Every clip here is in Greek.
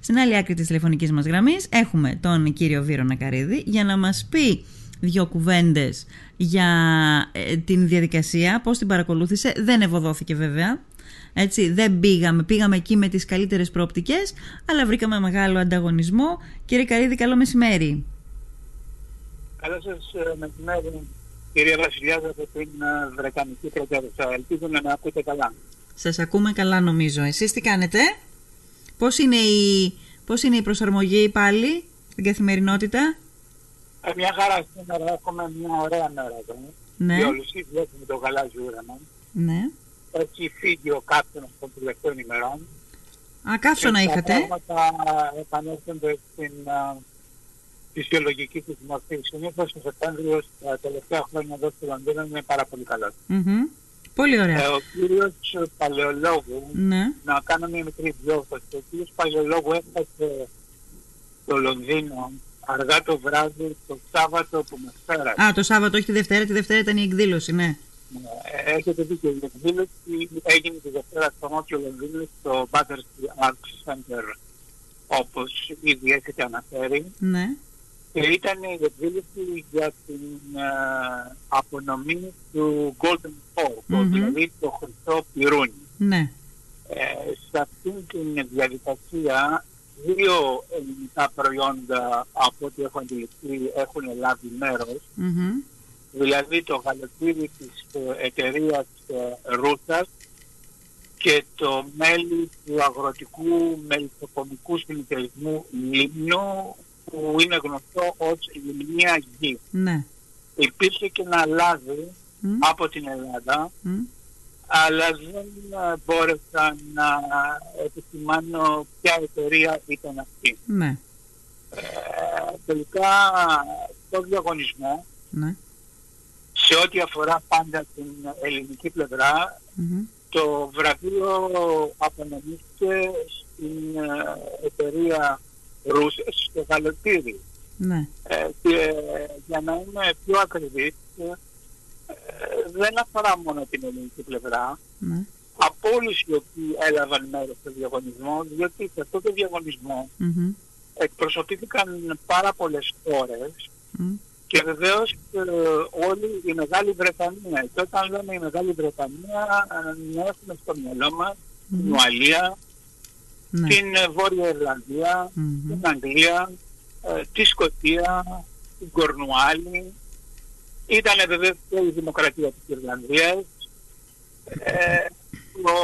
Στην άλλη άκρη της τηλεφωνικής μας γραμμής έχουμε τον κύριο Βύρο Νακαρίδη για να μας πει δύο κουβέντες για ε, την διαδικασία, πώς την παρακολούθησε. Δεν ευωδόθηκε βέβαια. Έτσι, δεν πήγαμε, πήγαμε εκεί με τις καλύτερες προοπτικές, αλλά βρήκαμε μεγάλο ανταγωνισμό. Κύριε Καρίδη, καλό μεσημέρι. Καλό σας ε, μεσημέρι, κυρία Βασιλιάδη από την ε, Βρετανική Πρωτεύουσα. Ελπίζω να με ακούτε καλά. Σας ακούμε καλά νομίζω. Εσείς τι κάνετε; Πώς είναι η, πώς είναι η προσαρμογή πάλι στην καθημερινότητα; Ε, μια χαρά σήμερα έχουμε μια ωραία μέρα εδώ. Ναι. Και όλους βλέπουμε το γαλάζιο ουρανό. Ναι. Έχει φύγει ο κάψονας των τελευταίων ημερών. Α, καύσωνα Και είχατε. Τα πράγματα επανέρχονται στην α, φυσιολογική τους μορφή. Συνήθως ο Σεπτέμβριος τα τελευταία χρόνια εδώ στο Λονδίνο είναι πάρα πολύ καλός. Μμμ. Πολύ Ε, ωραία. ο κύριος Παλαιολόγου Ναι. να κάνω μια μικρή διόρθωση. Ο κ. Παγιολόγου έφτασε στο Λονδίνο αργά το βράδυ το Σάββατο που με πέρασε. Α, το Σάββατο, όχι τη Δευτέρα. Τη Δευτέρα ήταν η εκδήλωση, ναι. Ε, Έχετε δίκιο. Η εκδήλωση έγινε τη Δευτέρα στο Νότιο Λονδίνο στο Battersea Arts Center όπως ήδη έχετε αναφέρει Ναι. Και ήταν η εκδήλωση για την ε, απονομή του Golden Four, το- Μμμ. δηλαδή το χρυσό πυρούνι. Ναι. Ε, σε αυτήν την διαδικασία δύο ελληνικά προϊόντα από ό,τι έχω αντιληφθεί έχουν λάβει μέρος Μμμ. δηλαδή το γαλατήρι της ε, εταιρείας ε, Ρούτας και το μέλι του αγροτικού μελισσοκομικού συνεταιρισμού Λίμνου που είναι γνωστό ως Λιμνία Γη. Ναι. Υπήρχε και ένα λάδι Μμ. από την Ελλάδα Μμ. αλλά δεν ε, μπόρεσα να επισημάνω ποια εταιρεία ήταν αυτή. Ναι. Ε, τελικά στο διαγωνισμό Ναι. σε ό,τι αφορά πάντα την ελληνική πλευρά Μμμ. το βραβείο απονομήθηκε στην ε, εταιρεία Ρούσες στο Γαλωτήρι. Ναι. Ε, και για να είμαι πιο ακριβής, ε, δεν αφορά μόνο την ελληνική πλευρά, Ναι. από όλους οι οποίοι έλαβαν μέρος στο διαγωνισμό, διότι σε αυτό το διαγωνισμό Μμμ. εκπροσωπήθηκαν πάρα πολλές χώρες Μμ. και βεβαίως ε, όλη η Μεγάλη Βρετανία. Και όταν λέμε η Μεγάλη Βρετανία, ε, να έχουμε στο μυαλό μας την Μμμ. Ουαλία, Ναι. την ε, Βόρεια Ιρλανδία, Μμμ. την Αγγλία, ε, τη Σκοτία, την Κορνουάλη. Ήταν βεβαίως και η Δημοκρατία της Ιρλανδίας. Ε, ο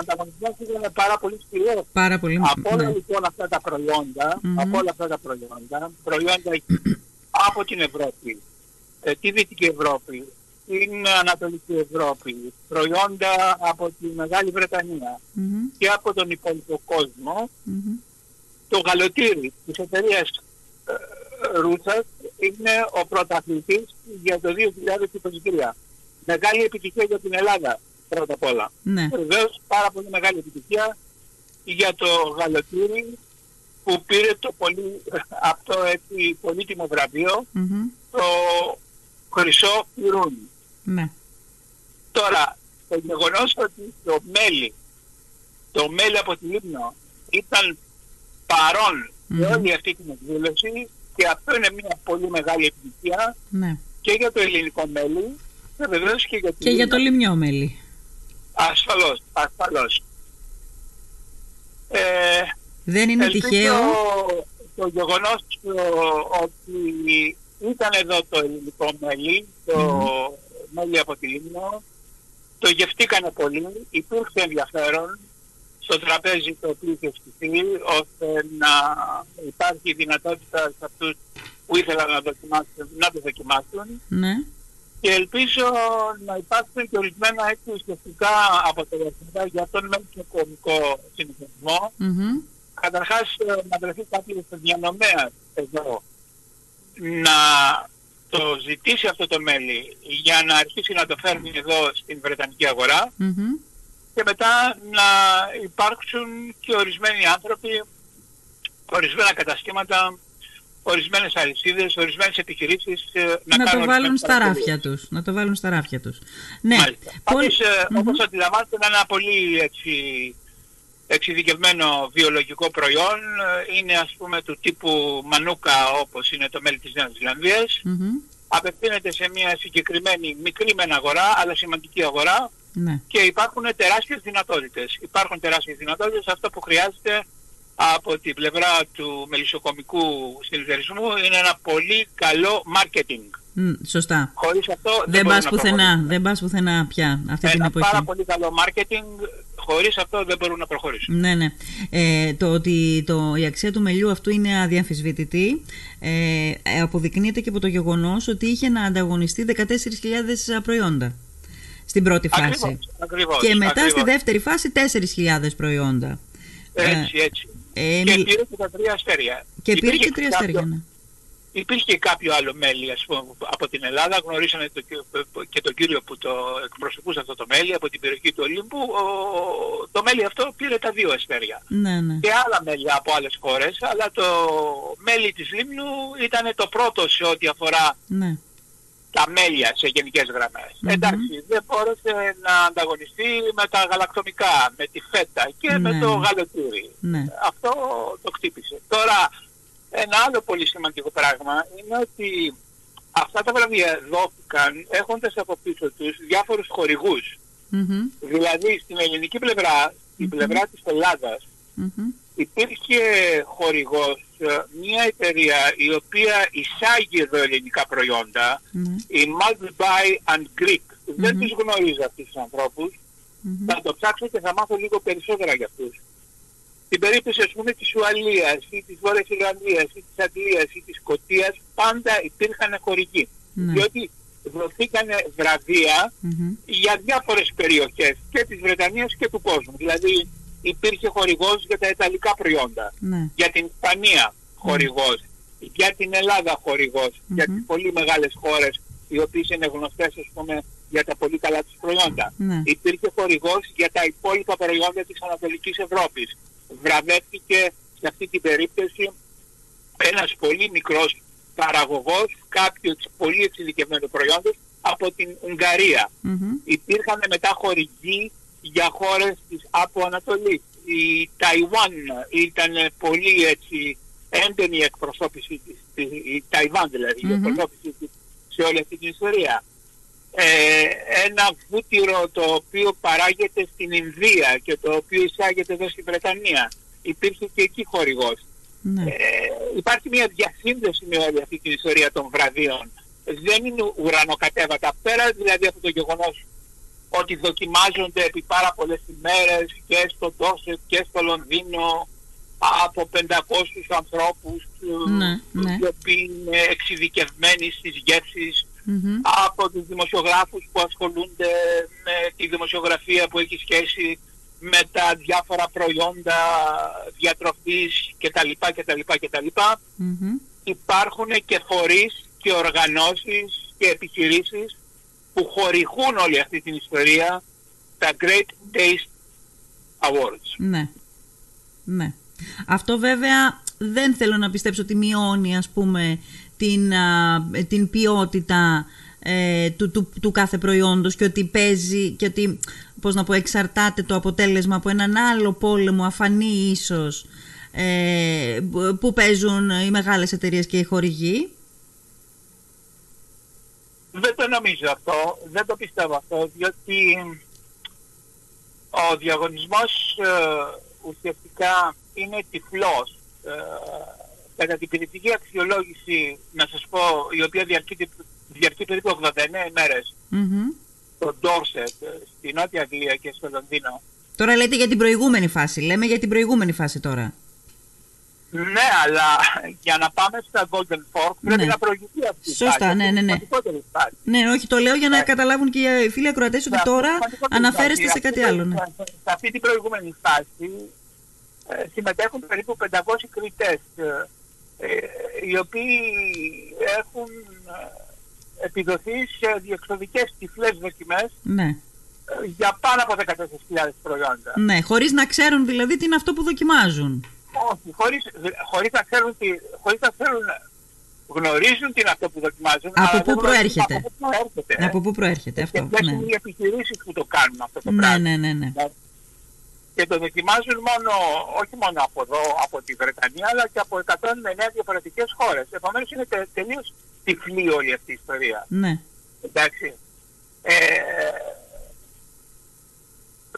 ανταγωνισμός ήταν πάρα πολύ σκληρός. Πάρα πολύ. Από όλα Ναι. λοιπόν αυτά τα προϊόντα, Μμμ. από όλα αυτά τα προϊόντα, προϊόντα από την Ευρώπη, ε, τη Δυτική Ευρώπη, την Ανατολική Ευρώπη, προϊόντα από τη Μεγάλη Βρετανία Μμμ. και από τον υπόλοιπο κόσμο, Μμμ. το γαλοτήρι της εταιρείας ε, Ρούτσας είναι ο πρωταθλητής για το 2023. Μεγάλη επιτυχία για την Ελλάδα πρώτα απ' όλα. Ναι. Βεβαίως πάρα πολύ μεγάλη επιτυχία για το γαλοτήρι που πήρε το πολύ, αυτό έτσι πολύτιμο βραβείο, Μμμ. το χρυσό πυρούνι. Ναι. Τώρα, το γεγονός ότι το μέλι, το μέλι από τη Λίμνο ήταν παρόν σε Μμμ. όλη αυτή την εκδήλωση και αυτό είναι μια πολύ μεγάλη επιτυχία Ναι. και για το ελληνικό μέλι και βεβαίως και για, τη Και για το Λίμνο. λιμιό μέλι. Ασφαλώς, ασφαλώς. Ε, Δεν είναι ελπίζω τυχαίο. το γεγονός ε, ότι ήταν εδώ το ελληνικό μέλι, το μέλι από τη Λίμνο, το γευτήκανε πολύ, υπήρξε ενδιαφέρον στο τραπέζι το οποίο είχε στηθεί, ώστε να υπάρχει δυνατότητα σε αυτούς που ήθελαν να, δοκιμάσουν, να το δοκιμάσουν Ναι. και ελπίζω να υπάρξουν και ορισμένα έτσι ουσιαστικά αποτελέσματα για τον μέσο κομικό συνηθισμό. Μμμ. Καταρχάς ε, να βρεθεί κάποιος διανομέας εδώ να το ζητήσει αυτό το μέλι για να αρχίσει να το φέρνει εδώ στην Βρετανική αγορά Μμμ. και μετά να υπάρξουν και ορισμένοι άνθρωποι, ορισμένα καταστήματα, ορισμένες αλυσίδες, ορισμένες επιχειρήσεις ε, να, Να το κάνουν βάλουν ορισμένες στα παραγγελίες. ράφια τους. Να το βάλουν στα ράφια τους. Ναι. Μάλιστα. Πολύ- Πάντως, ε, Μμμ. όπως αντιλαμβάνεστε, είναι ένα πολύ έτσι, εξειδικευμένο βιολογικό προϊόν, είναι ας πούμε του τύπου μανούκα όπως είναι το μέλι της Νέας Ζηλανδίας. Απευθύνεται σε μια συγκεκριμένη μικρή μεν αγορά, αλλά σημαντική αγορά Ναι. και υπάρχουν τεράστιες δυνατότητες. Υπάρχουν τεράστιες δυνατότητες. Αυτό που χρειάζεται από την πλευρά του μελισσοκομικού συνεταιρισμού είναι ένα πολύ καλό marketing. Μ, Σωστά. Χωρίς αυτό δεν, Δεν μπορούν πας να πουθενά, προχωρήσουν. δεν πας πουθενά πια αυτή την Ένα εποχή. πάρα πολύ καλό marketing, χωρίς αυτό δεν μπορούν να προχωρήσουν. Ναι, ναι. Ε, το ότι το, η αξία του μελιού αυτού είναι αδιαμφισβητητή ε, ε, αποδεικνύεται και από το γεγονός ότι είχε να ανταγωνιστεί 14.000 προϊόντα στην πρώτη φάση. Ακριβώς, ακριβώς, και μετά στη ακριβώς. δεύτερη φάση 4.000 προϊόντα. Έτσι, έτσι. Ε, και μι- πήρε και τα τρία αστέρια. και πήρε Υπήρχε και τρία κάποιο- αστέρια. ναι. Υπήρχε και κάποιο άλλο μέλι ας πούμε, από την Ελλάδα, γνωρίσαμε το, κυ- και τον κύριο που το εκπροσωπούσε αυτό το μέλι από την περιοχή του Ολύμπου. Ο, το μέλι αυτό πήρε τα δύο αστέρια. Ναι, ναι. Και άλλα μέλη από άλλες χώρες, αλλά το μέλι της Λίμνου ήταν το πρώτο σε ό,τι αφορά ναι. τα μέλια σε γενικές γραμμές. Μμμ. Εντάξει, δεν μπόρεσε να ανταγωνιστεί με τα γαλακτομικά, με τη φέτα και με Ναι, το ναι. γαλατούρι. ναι. Αυτό το χτύπησε. Τώρα, ένα άλλο πολύ σημαντικό πράγμα είναι ότι αυτά τα βραβεία δόθηκαν έχοντας από πίσω τους διάφορους χορηγούς. Μμμ, Δηλαδή, στην ελληνική πλευρά, στην πλευρά της Ελλάδας, μμμ. υπήρχε χορηγός ε, μια εταιρεία η οποία εισάγει εδώ ελληνικά προϊόντα, Ναι. η Multiply and Greek. Δεν τους γνωρίζω αυτούς τους ανθρώπους. Μμμ. Θα το ψάξω και θα μάθω λίγο περισσότερα για αυτούς. Στην περίπτωση ας πούμε της Ουαλίας ή της Βόρειας Ιρλανδίας ή της Αγγλίας ή της Σκοτίας πάντα υπήρχαν χορηγοί. Ναι. Διότι δοθήκαν βραβεία Μμμ. για διάφορες περιοχές και της Βρετανίας και του κόσμου. Δηλαδή υπήρχε χορηγός για τα ιταλικά προϊόντα, Ναι. για την Ισπανία χορηγός, για την Ελλάδα χορηγός, για τις πολύ μεγάλες χώρες οι οποίες είναι γνωστές ας πούμε για τα πολύ καλά τους προϊόντα. Ναι. Υπήρχε χορηγός για τα υπόλοιπα προϊόντα της Ανατολικής Ευρώπης. Βραβεύτηκε σε αυτή την περίπτωση ένας πολύ μικρός παραγωγός κάποιους πολύ εξειδικευμένου προϊόντος από την Ουγγαρία. Μμμ. Υπήρχαν μετά χορηγοί για χώρες της από Ανατολής. Η Ταϊβάν ήταν πολύ έτσι έντονη η εκπροσώπηση της, της- η Ταϊβάν δηλαδή, η Μμμ. εκπροσώπηση της σε όλη αυτή την ιστορία. Ε, ένα βούτυρο το οποίο παράγεται στην Ινδία και το οποίο εισάγεται εδώ στη Βρετανία. Υπήρχε και εκεί χορηγός. Ναι. Ε, υπάρχει μια διασύνδεση με όλη αυτή την ιστορία των βραβείων. Δεν είναι ουρανοκατέβατα. Πέρα δηλαδή από το γεγονός ότι δοκιμάζονται επί πάρα πολλές ημέρες και στο Ντόσετ και στο Λονδίνο από 500 ανθρώπους ε, Ναι, ναι. οι οποίοι είναι εξειδικευμένοι στις γεύσεις Μμμ. από τους δημοσιογράφους που ασχολούνται με τη δημοσιογραφία που έχει σχέση με τα διάφορα προϊόντα διατροφής κτλ. κτλ, κτλ. Μμμ. Υπάρχουν και φορείς και οργανώσεις και επιχειρήσεις που χορηγούν όλη αυτή την ιστορία τα Great Taste Awards. Ναι. Ναι. Αυτό βέβαια δεν θέλω να πιστέψω ότι μειώνει ας πούμε την, α, την ποιότητα ε, του, του, του κάθε προϊόντος και ότι παίζει και ότι πώς να πω εξαρτάται το αποτέλεσμα από έναν άλλο πόλεμο αφανή ίσως ε, που παίζουν οι μεγάλες εταιρείες και οι χορηγοί. Δεν το νομίζω αυτό, δεν το πιστεύω αυτό, διότι ο διαγωνισμός ε, ουσιαστικά είναι τυφλός. Ε, κατά την κριτική αξιολόγηση, να σας πω, η οποία διαρκεί, διαρκεί περίπου 89 ημέρες Μμμ. στο Dorset, ε, στη Νότια Αγγλία και στο Λονδίνο, Τώρα λέτε για την προηγούμενη φάση. Λέμε για την προηγούμενη φάση τώρα. Ναι, αλλά για να πάμε στα Golden Fork πρέπει Ναι. να προηγηθεί αυτή η Σωστά, φάση, ναι, αυτή η ναι, ναι. σημαντικότερη φάση. Ναι, όχι, το λέω για να Ναι. καταλάβουν και οι φίλοι ακροατές ότι Σε τώρα αυτή τη σημαντικότερη αναφέρεστε φάση, σε κάτι αυτή- άλλο. Ναι. Σε σε αυτή την προηγούμενη φάση ε, συμμετέχουν περίπου 500 κριτές ε, ε, οι οποίοι έχουν ε, επιδοθεί σε διεξοδικές τυφλές δοκιμές ναι. ε, για πάνω από 14.000 προϊόντα. Ναι, χωρίς να ξέρουν δηλαδή τι είναι αυτό που δοκιμάζουν. Όχι, χωρίς, χωρίς, να ξέρουν τι, χωρίς να ξέρουν γνωρίζουν τι είναι αυτό που δοκιμάζουν. Από αλλά πού δεν γνωρίζουν προέρχεται; Από πού προέρχεται. Από πού προέρχεται Και αυτό. ποιες Ναι. είναι οι επιχειρήσεις που το κάνουν αυτό το Ναι, πράγμα. ναι, ναι, ναι. Και το δοκιμάζουν μόνο, όχι μόνο από εδώ, από τη Βρετανία, αλλά και από 109 διαφορετικές χώρες. Επομένως είναι τε, τελείως τυφλή όλη αυτή η ιστορία. Ναι. Εντάξει. Ε,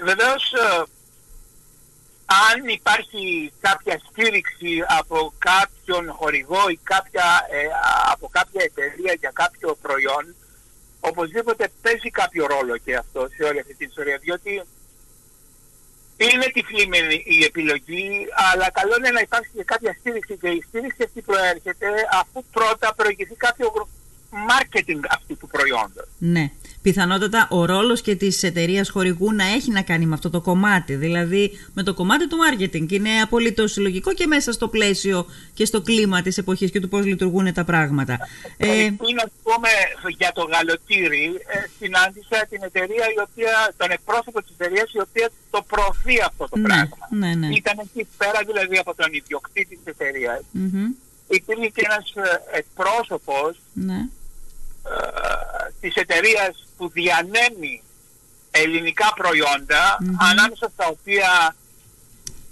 βεβαίως, ε, αν υπάρχει κάποια στήριξη από κάποιον χορηγό ή κάποια, ε, από κάποια εταιρεία για κάποιο προϊόν, οπωσδήποτε παίζει κάποιο ρόλο και αυτό σε όλη αυτή την ιστορία, διότι είναι τυφλή η επιλογή, αλλά καλό είναι να υπάρχει και κάποια στήριξη και η στήριξη αυτή προέρχεται αφού πρώτα προηγηθεί κάποιο marketing αυτού του προϊόντος. Ναι πιθανότατα ο ρόλος και της εταιρείας χορηγού να έχει να κάνει με αυτό το κομμάτι, δηλαδή με το κομμάτι του marketing. Είναι απολύτως συλλογικό και μέσα στο πλαίσιο και στο κλίμα της εποχής και του πώς λειτουργούν τα πράγματα. Ε, ε, να πούμε για το γαλοτήρι, ε, συνάντησα την εταιρεία, η οποία, τον εκπρόσωπο της εταιρείας η οποία το προωθεί αυτό το ναι, πράγμα. Ναι, ναι. Ήταν εκεί πέρα δηλαδή από τον ιδιοκτήτη της εταιρείας. Mm-hmm. Υπήρχε και ένας ε, εκπρόσωπος ναι. Ε, της εταιρείας που διανέμει ελληνικά ανάμεσα στα οποία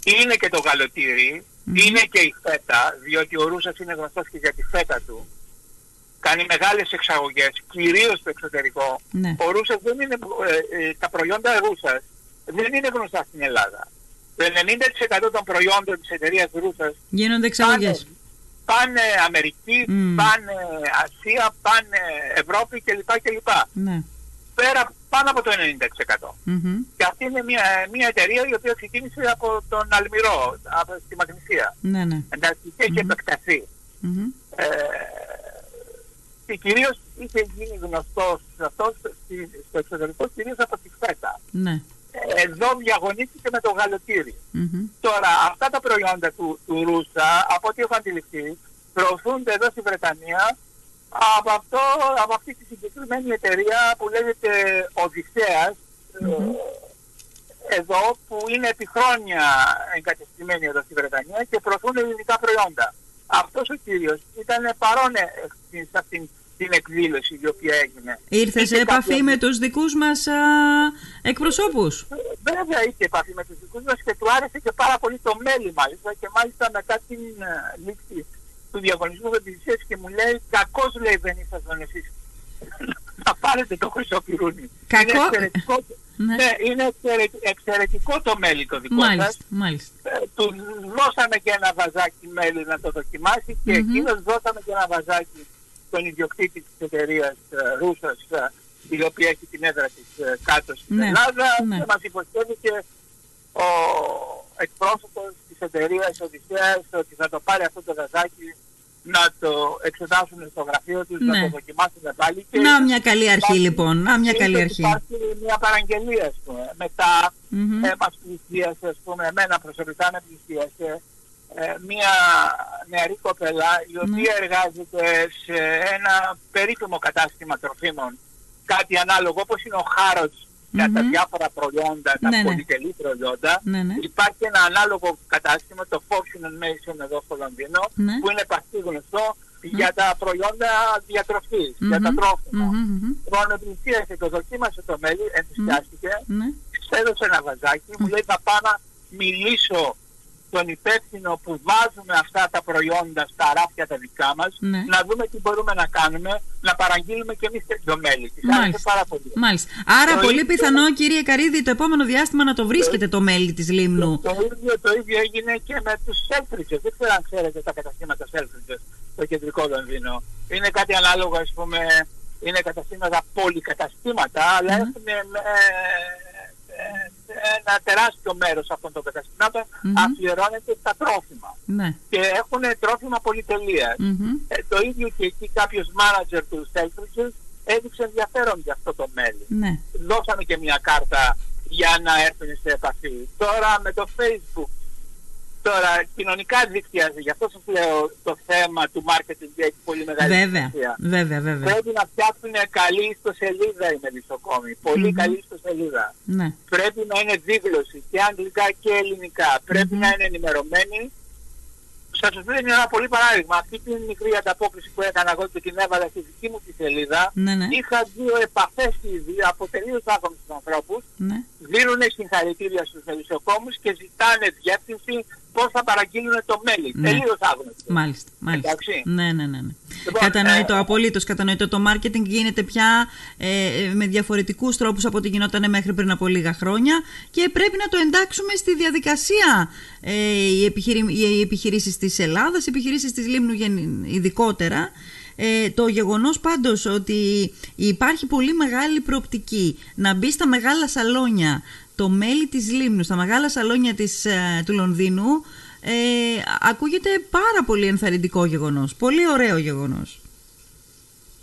είναι και το γαλοτηρι είναι και η φέτα, διότι ο Ρούσας είναι γνωστός και για τη φέτα του. Κάνει μεγάλες εξαγωγές, κυρίως στο εξωτερικό. Ναι. Ο Ρούσας δεν είναι, ε, ε, τα προϊόντα Ρούσας δεν είναι γνωστά στην Ελλάδα. Το 90% των προϊόντων της εταιρείας Ρούσας γίνονται εξαγωγές πάνε Αμερική, πάνε Ασία, πάνε Ευρώπη κλπ. κλπ. Ναι. Πέρα πάνω από το 90%. Και αυτή είναι μια, μια εταιρεία η οποία ξεκίνησε από τον Αλμυρό, από τη Μαγνησία. Ναι, ναι. Εντάξει, και έχει επεκταθεί. Ε, και κυρίως είχε γίνει γνωστός αυτός στο εξωτερικό κυρίως από τη ΦΕΤΑ. Ναι. Εδώ διαγωνίστηκε με το γαλοτηρι Τώρα, αυτά τα προϊόντα του, του Ρούσα, από ό,τι έχω αντιληφθεί, προωθούνται εδώ στη Βρετανία από, αυτό, από αυτή τη συγκεκριμένη εταιρεία που λέγεται Οδυσσέας, εδώ που είναι επί χρόνια εγκατεστημένη εδώ στη Βρετανία και προωθούν ελληνικά προϊόντα. Αυτός ο κύριος ήταν παρόν σε αυτήν την εκδήλωση η οποία έγινε. Ήρθες σε επαφή με τους δικούς μας α, εκπροσώπους; Βέβαια είχε επαφή με τους δικούς μας και του άρεσε και πάρα πολύ το μέλι μάλιστα και μάλιστα μετά την uh, λήξη του διαγωνισμού Βεντησίας και μου λέει κακός λέει δεν ήσασταν εσείς να πάρετε το χρυσοπυρούνι. Κακό. Είναι εξαιρετικό, ναι. ναι. είναι εξαιρετικό το μέλι το δικό μάλιστα, σας. Μάλιστα. Ε, του δώσαμε και ένα βαζάκι μέλι να το δοκιμάσει και mm-hmm. εκείνος δώσαμε και ένα βαζάκι τον ιδιοκτήτη της εταιρείας ε, Ρούσας ε, η οποία έχει την έδρα της ε, κάτω στην ναι, Ελλάδα ναι. και μας υποστήριξε ο εκπρόσωπος της εταιρείας Οδυσσέας ότι θα το πάρει αυτό το δαζάκι να το εξετάσουν στο γραφείο τους, να Ναι. το δοκιμάσουν πάλι. Και Να μια καλή αρχή λοιπόν, να μια καλή και αρχή. Υπάρχει μια παραγγελία, ας πούμε. Μετά Μμμ. ε, μας πλησίασε, ας πούμε, εμένα προσωπικά με πλησίασε ε, μια νεαρή κοπέλα η Ναι. οποία εργάζεται σε ένα περίφημο κατάστημα τροφίμων. Κάτι ανάλογο όπως είναι ο Χάροτς για τα Μμμ. διάφορα προϊόντα, τα Ναι, ναι. πολυτελή προϊόντα. Ναι, ναι. Υπάρχει ένα ανάλογο κατάστημα, το Fortune and Mason εδώ στο Λονδίνο, Ναι. που είναι πασίγνωστο για τα προϊόντα διατροφής, για τα Μμμ. τρόφιμα. Μμμ, μμμ. Λοιπόν, με πλησίασε, το δοκίμασε το μέλι, ενθουσιάστηκε, Ναι. της έδωσε ένα βαζάκι, μου λέει θα πάω να μιλήσω τον υπεύθυνο που βάζουμε αυτά τα προϊόντα στα ράφια τα δικά μας, Ναι. να δούμε τι μπορούμε να κάνουμε, να παραγγείλουμε και εμείς τέτοιο μέλι. Της άρεσε Μάλιστα. πάρα πολύ. Μάλιστα. Άρα Το πολύ ίδιο- πιθανό κύριε Καρίδη το επόμενο διάστημα να το βρίσκετε το μέλι της Λίμνου. Το ίδιο, το ίδιο έγινε και με τους Selfridges. Δεν ξέρω αν ξέρετε τα καταστήματα Selfridges στο κεντρικό Λονδίνο. Είναι κάτι ανάλογο, ας πούμε, είναι καταστήματα πολυκαταστήματα, αλλά έχουν ε, ε, ένα τεράστιο μέρος αυτών των καταστημάτων Μμμ. αφιερώνεται στα τρόφιμα. Ναι. Και έχουν τρόφιμα πολυτελείας. Μμμ. Ε, το ίδιο και εκεί κάποιος μάνατζερ του Selfridges έδειξε ενδιαφέρον για αυτό το μέλι. Ναι. Δώσαμε και μια κάρτα για να έρθουν σε επαφή. Τώρα με το Facebook, τώρα κοινωνικά δίκτυα, γι' αυτό σας λέω το θέμα του marketing έχει πολύ μεγάλη Βέβαια. σημασία. Βέβαια, βέβαια. Πρέπει να φτιάξουν καλή ιστοσελίδα οι μελισσοκόμοι. Πολύ Μμμ. καλή ιστοσελίδα. Ναι. Πρέπει να είναι δίγλωση και αγγλικά και ελληνικά. Πρέπει Μμμ. να είναι ενημερωμένοι θα σας δίνω ένα πολύ παράδειγμα. Αυτή την μικρή ανταπόκριση που έκανα εγώ και την έβαλα στη δική μου τη σελίδα, Ναι, ναι. είχα δύο επαφές ήδη από τελείως άγνωστους ανθρώπους, Ναι. δίνουν συγχαρητήρια στους μελισσοκόμους και ζητάνε διεύθυνση πώς θα παραγγείλουν το μέλι. Ναι. Τελείως άγνωστοι. Μάλιστα, μάλιστα. Εντάξει. Ναι, ναι, ναι. ναι. Λοιπόν, κατανοητό, ε, απολύτως κατανοητό. Το marketing γίνεται πια ε, ε, με διαφορετικούς τρόπους από ό,τι γινόταν μέχρι πριν από λίγα χρόνια και πρέπει να το εντάξουμε στη διαδικασία. Ε, οι, επιχειρη, οι επιχειρήσεις της Ελλάδας, οι επιχειρήσεις της Λίμνου γεν- ειδικότερα. Ε, το γεγονός πάντως ότι υπάρχει πολύ μεγάλη προοπτική να μπει στα μεγάλα σαλόνια το μέλι της Λίμνου, στα μεγάλα σαλόνια της, ε, του Λονδίνου ε, ακούγεται πάρα πολύ ενθαρρυντικό γεγονός. Πολύ ωραίο γεγονός.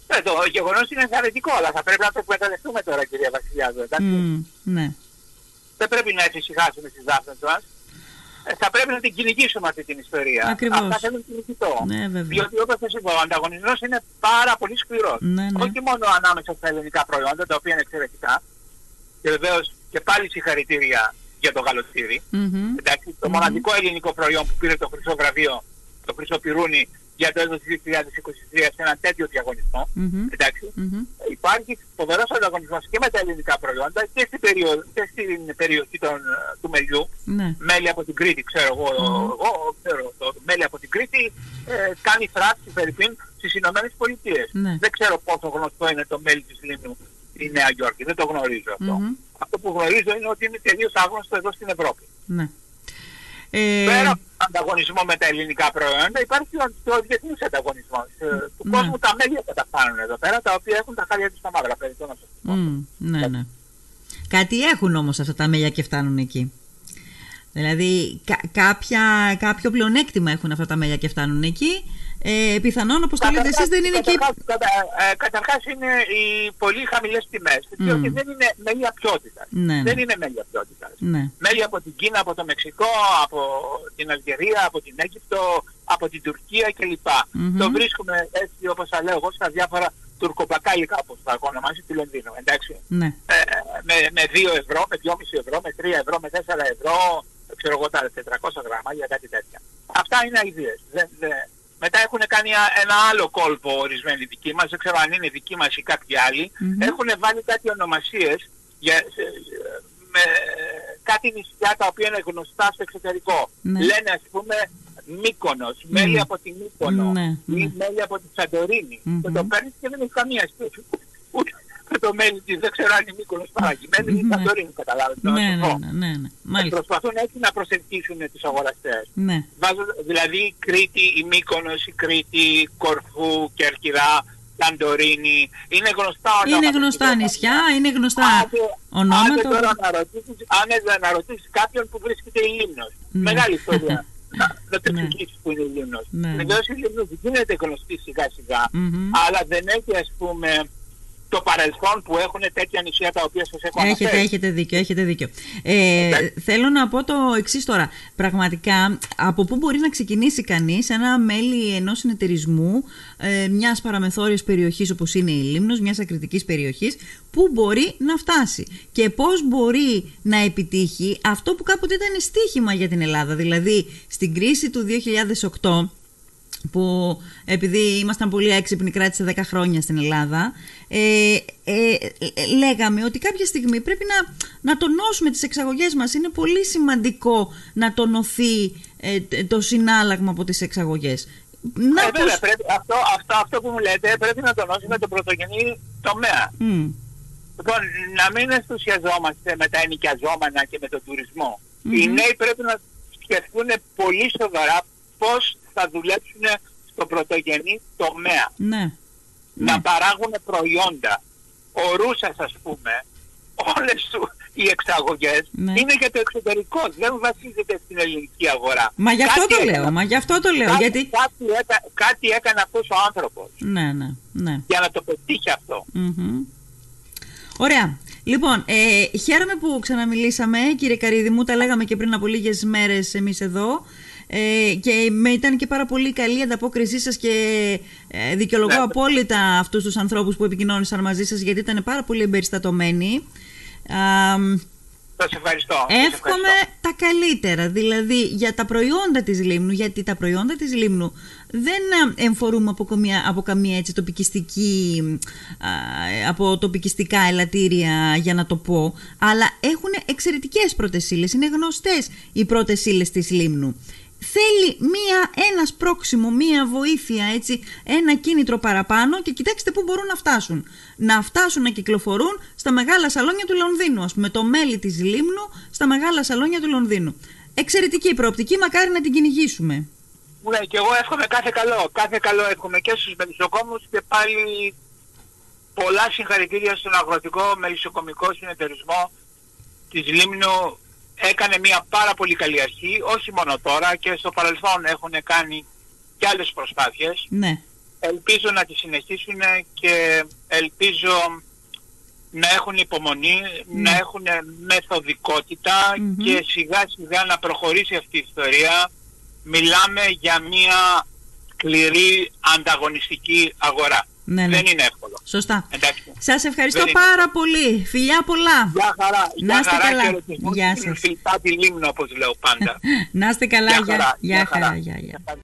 Ε, το γεγονός είναι ενθαρρυντικό, αλλά θα πρέπει να το εκμεταλλευτούμε τώρα κυρία Βασιλιάδου. εντάξει. Μμ, ναι. Δεν πρέπει να εφησυχάσουμε στις δάφνες μας. Ε, θα πρέπει να την κυνηγήσουμε αυτή την ιστορία. Ακριβώς. Αυτά θέλουν κυνηγητό. Ναι, βέβαια. Διότι όπως σας είπα, ο ανταγωνισμός είναι πάρα πολύ σκληρός. Ναι, ναι. Όχι μόνο ανάμεσα στα ελληνικά προϊόντα, τα οποία είναι εξαιρετικά. Και βεβαίως και πάλι συγχαρητήρια για το γαλοστήρι. Μμμ. Εντάξει, το μοναδικό ελληνικό προϊόν που πήρε το χρυσό βραβείο, το χρυσό πυρούνι για το έτος 2023 σε ένα τέτοιο διαγωνισμό. Μμμ. Εντάξει. Μμμ. Υπάρχει φοβερός ανταγωνισμός και με τα ελληνικά προϊόντα και στην, περιο... και στην περιοχή των, ε, του μελιού. Ναι. Μέλη από την Κρήτη, ξέρω εγώ, εγώ ξέρω, το μέλη από την Κρήτη ε, κάνει φράξη Φερρυπίν στις Ηνωμένες Πολιτείες. Ναι. Δεν ξέρω πόσο γνωστό είναι το μέλι της Λίμνου η Νέα Υόρκη, δεν το γνωρίζω αυτό. Μμμ. Αυτό που γνωρίζω είναι ότι είναι τελείως άγνωστο εδώ στην Ευρώπη. ναι. Ε, Πέρα από τον ανταγωνισμό με τα ελληνικά προϊόντα υπάρχει ο, και ο διεθνής ανταγωνισμός. Ε, του Ναι. κόσμου τα μέλια καταφθάνουν εδώ πέρα, τα οποία έχουν τα χάλια τους στα μαύρα. Περιττώ να σας πω. μμ, ναι, ναι. Κάτι έχουν όμως αυτά τα μέλια και φτάνουν εκεί. Δηλαδή κα- κάποια, κάποιο πλεονέκτημα έχουν αυτά τα μέλια και φτάνουν εκεί. Ε, πιθανόν, όπως το λέτε Καταρχάς- εσείς, δεν είναι και... καταρχάς- κατα- ε, καταρχάς είναι οι πολύ χαμηλές τιμές, διότι δεν είναι μέλια ποιότητας. Ναι, Δεν ναι. είναι μέλια ποιότητας. Ναι. Μέλη από την Κίνα, από το Μεξικό, από την Αλγερία, από την Αίγυπτο, από την Τουρκία κλπ. Μμμ. Το βρίσκουμε έτσι όπως θα λέω εγώ στα διάφορα τουρκοπακάλικα όπως θα ονομάσει του Λονδίνου. Εντάξει. Ναι. Ε, με, με 2 ευρώ, με 2,5 ευρώ, με 3 ευρώ, με 4 ευρώ, ξέρω εγώ τα 400 γραμμάρια, κάτι τέτοια. Αυτά είναι αηδίες. Δεν, δεν. Μετά έχουν κάνει α- ένα άλλο κόλπο ορισμένοι δικοί μας, δεν ξέρω αν είναι δικοί μας ή κάποιοι άλλοι. Μμμ. Έχουν βάλει κάτι ονομασίες για, σε- με κάτι νησιά τα οποία είναι γνωστά στο εξωτερικό. Ναι. Λένε ας πούμε Μύκονος, μέλη από τη Μύκονο Ναι, ή ναι. μέλη από τη Σαντορίνη. Μμμ. Και το παίρνεις και δεν έχεις καμία σχέση. Ούτε με το μέλι της, δεν ξέρω αν είναι Μύκονος παράγει. Μέλι της Ναι. Σαντορίνη καταλάβετε. να Ναι, το ναι, πω. ναι, ναι, ναι. Μάλιστα. Προσπαθούν έτσι να προσελκύσουν τους αγοραστές. Ναι. Βάζω, δηλαδή η Κρήτη, η Μύκονος, η Κρήτη, Κορφού, Κερκυρά, Σαντορίνη. Είναι γνωστά ονόματα. Είναι γνωστά νησιά, είναι γνωστά Άντε- άντε ονόματα. τώρα να ρωτήσεις, αν έδω να ρωτήσεις κάποιον που βρίσκεται η Λίμνος. Ναι. Μεγάλη ιστορία. να, να το Ναι. εξηγήσεις που είναι η Λίμνος. Ναι. Βεβαίως η Λίμνος γίνεται γνωστή σιγά σιγά, Μμμ. αλλά δεν έχει ας πούμε το παρελθόν που έχουν τέτοια νησιά τα οποία σας έχω Έχετε, αναφέρει. έχετε δίκιο, έχετε δίκιο. Ε, Εντάξει. θέλω να πω το εξής τώρα. Πραγματικά, από πού μπορεί να ξεκινήσει κανείς ένα μέλη ενός συνεταιρισμού ε, μιας παραμεθόριας περιοχής όπως είναι η Λίμνος, μιας ακριτικής περιοχής, πού μπορεί να φτάσει και πώς μπορεί να επιτύχει αυτό που κάποτε ήταν στίχημα για την Ελλάδα. Δηλαδή, στην κρίση του 2008 που επειδή ήμασταν πολύ έξυπνοι κράτησε 10 χρόνια στην Ελλάδα ε, ε, ε, λέγαμε ότι κάποια στιγμή πρέπει να, να τονώσουμε τις εξαγωγές μας είναι πολύ σημαντικό να τονωθεί ε, το συνάλλαγμα από τις εξαγωγές να Ε, βέβαια, πώς- πρέπει, αυτό, αυτό, αυτό που μου λέτε πρέπει να τονώσουμε το πρωτογενή τομέα. Μμ, Λοιπόν, να μην ενθουσιαζόμαστε με τα ενοικιαζόμενα και με τον τουρισμό. Μμμ. Οι νέοι πρέπει να σκεφτούν πολύ σοβαρά πώς θα δουλέψουν στο πρωτογενή τομέα. ναι, Να ναι. παράγουν προϊόντα. Ο ρούσας ας πούμε, όλες του οι εξαγωγές Ναι. είναι για το εξωτερικό. Δεν βασίζεται στην ελληνική αγορά. Μα γι' αυτό Κάτι το λέω, έκανε- μα γι' αυτό το λέω κάτι, γιατί... κάτι, έκα- κάτι έκανε αυτός ο άνθρωπος Ναι, ναι, ναι για να το πετύχει αυτό. Μμμ. Ωραία. Λοιπόν, ε, χαίρομαι που ξαναμιλήσαμε, κύριε Καρίδη μου, τα λέγαμε και πριν από λίγες μέρες εμείς εδώ. Ε, και με ήταν και πάρα πολύ καλή η ανταπόκρισή σας και ε, δικαιολογώ Ναι. απόλυτα αυτούς τους ανθρώπους που επικοινώνησαν μαζί σας γιατί ήταν πάρα πολύ εμπεριστατωμένοι. Α, Σας ευχαριστώ. Σας Εύχομαι ευχαριστώ. τα καλύτερα, δηλαδή για τα προϊόντα της Λίμνου, γιατί τα προϊόντα της Λίμνου δεν ε, εμφορούμε από καμία, από καμία έτσι τοπικιστική, α, από τοπικιστικά ελαττήρια για να το πω, αλλά έχουν εξαιρετικές πρώτες ύλες, είναι γνωστές οι πρώτες ύλες της Λίμνου. Θέλει μία, ένας σπρώξιμο, μία βοήθεια, έτσι, ένα κίνητρο παραπάνω και κοιτάξτε πού μπορούν να φτάσουν. Να φτάσουν να κυκλοφορούν στα μεγάλα σαλόνια του Λονδίνου, ας πούμε, το μέλι της Λίμνου στα μεγάλα σαλόνια του Λονδίνου. Εξαιρετική η προοπτική, μακάρι να την κυνηγήσουμε. Ναι, και εγώ εύχομαι κάθε καλό. Κάθε καλό εύχομαι και στους μελισσοκόμους και πάλι πολλά συγχαρητήρια στον αγροτικό μελισσοκομικό συνεταιρισμό της Λίμνου. Έκανε μια πάρα πολύ καλή αρχή, όχι μόνο τώρα και στο παρελθόν έχουν κάνει και άλλες προσπάθειες. Ναι. Ελπίζω να τη συνεχίσουν και ελπίζω να έχουν υπομονή, να έχουν μεθοδικότητα Μμμ. και σιγά σιγά να προχωρήσει αυτή η ιστορία. Μιλάμε για μια σκληρή ανταγωνιστική αγορά. Ναι, ναι. Δεν είναι εύκολο. Σωστά. Εντάξει. Σας ευχαριστώ Δεν είναι πάρα πολύ. Φιλιά πολλά. Γεια χαρά. Να Γεια είστε χαρά καλά. και ερωτισμούς Γεια στην σας. φιλτά τη Λίμνο όπως λέω πάντα. Να είστε καλά. Γεια Γεια, χαρά. γεια Γεια χαρά. χαρά. Γεια, γεια.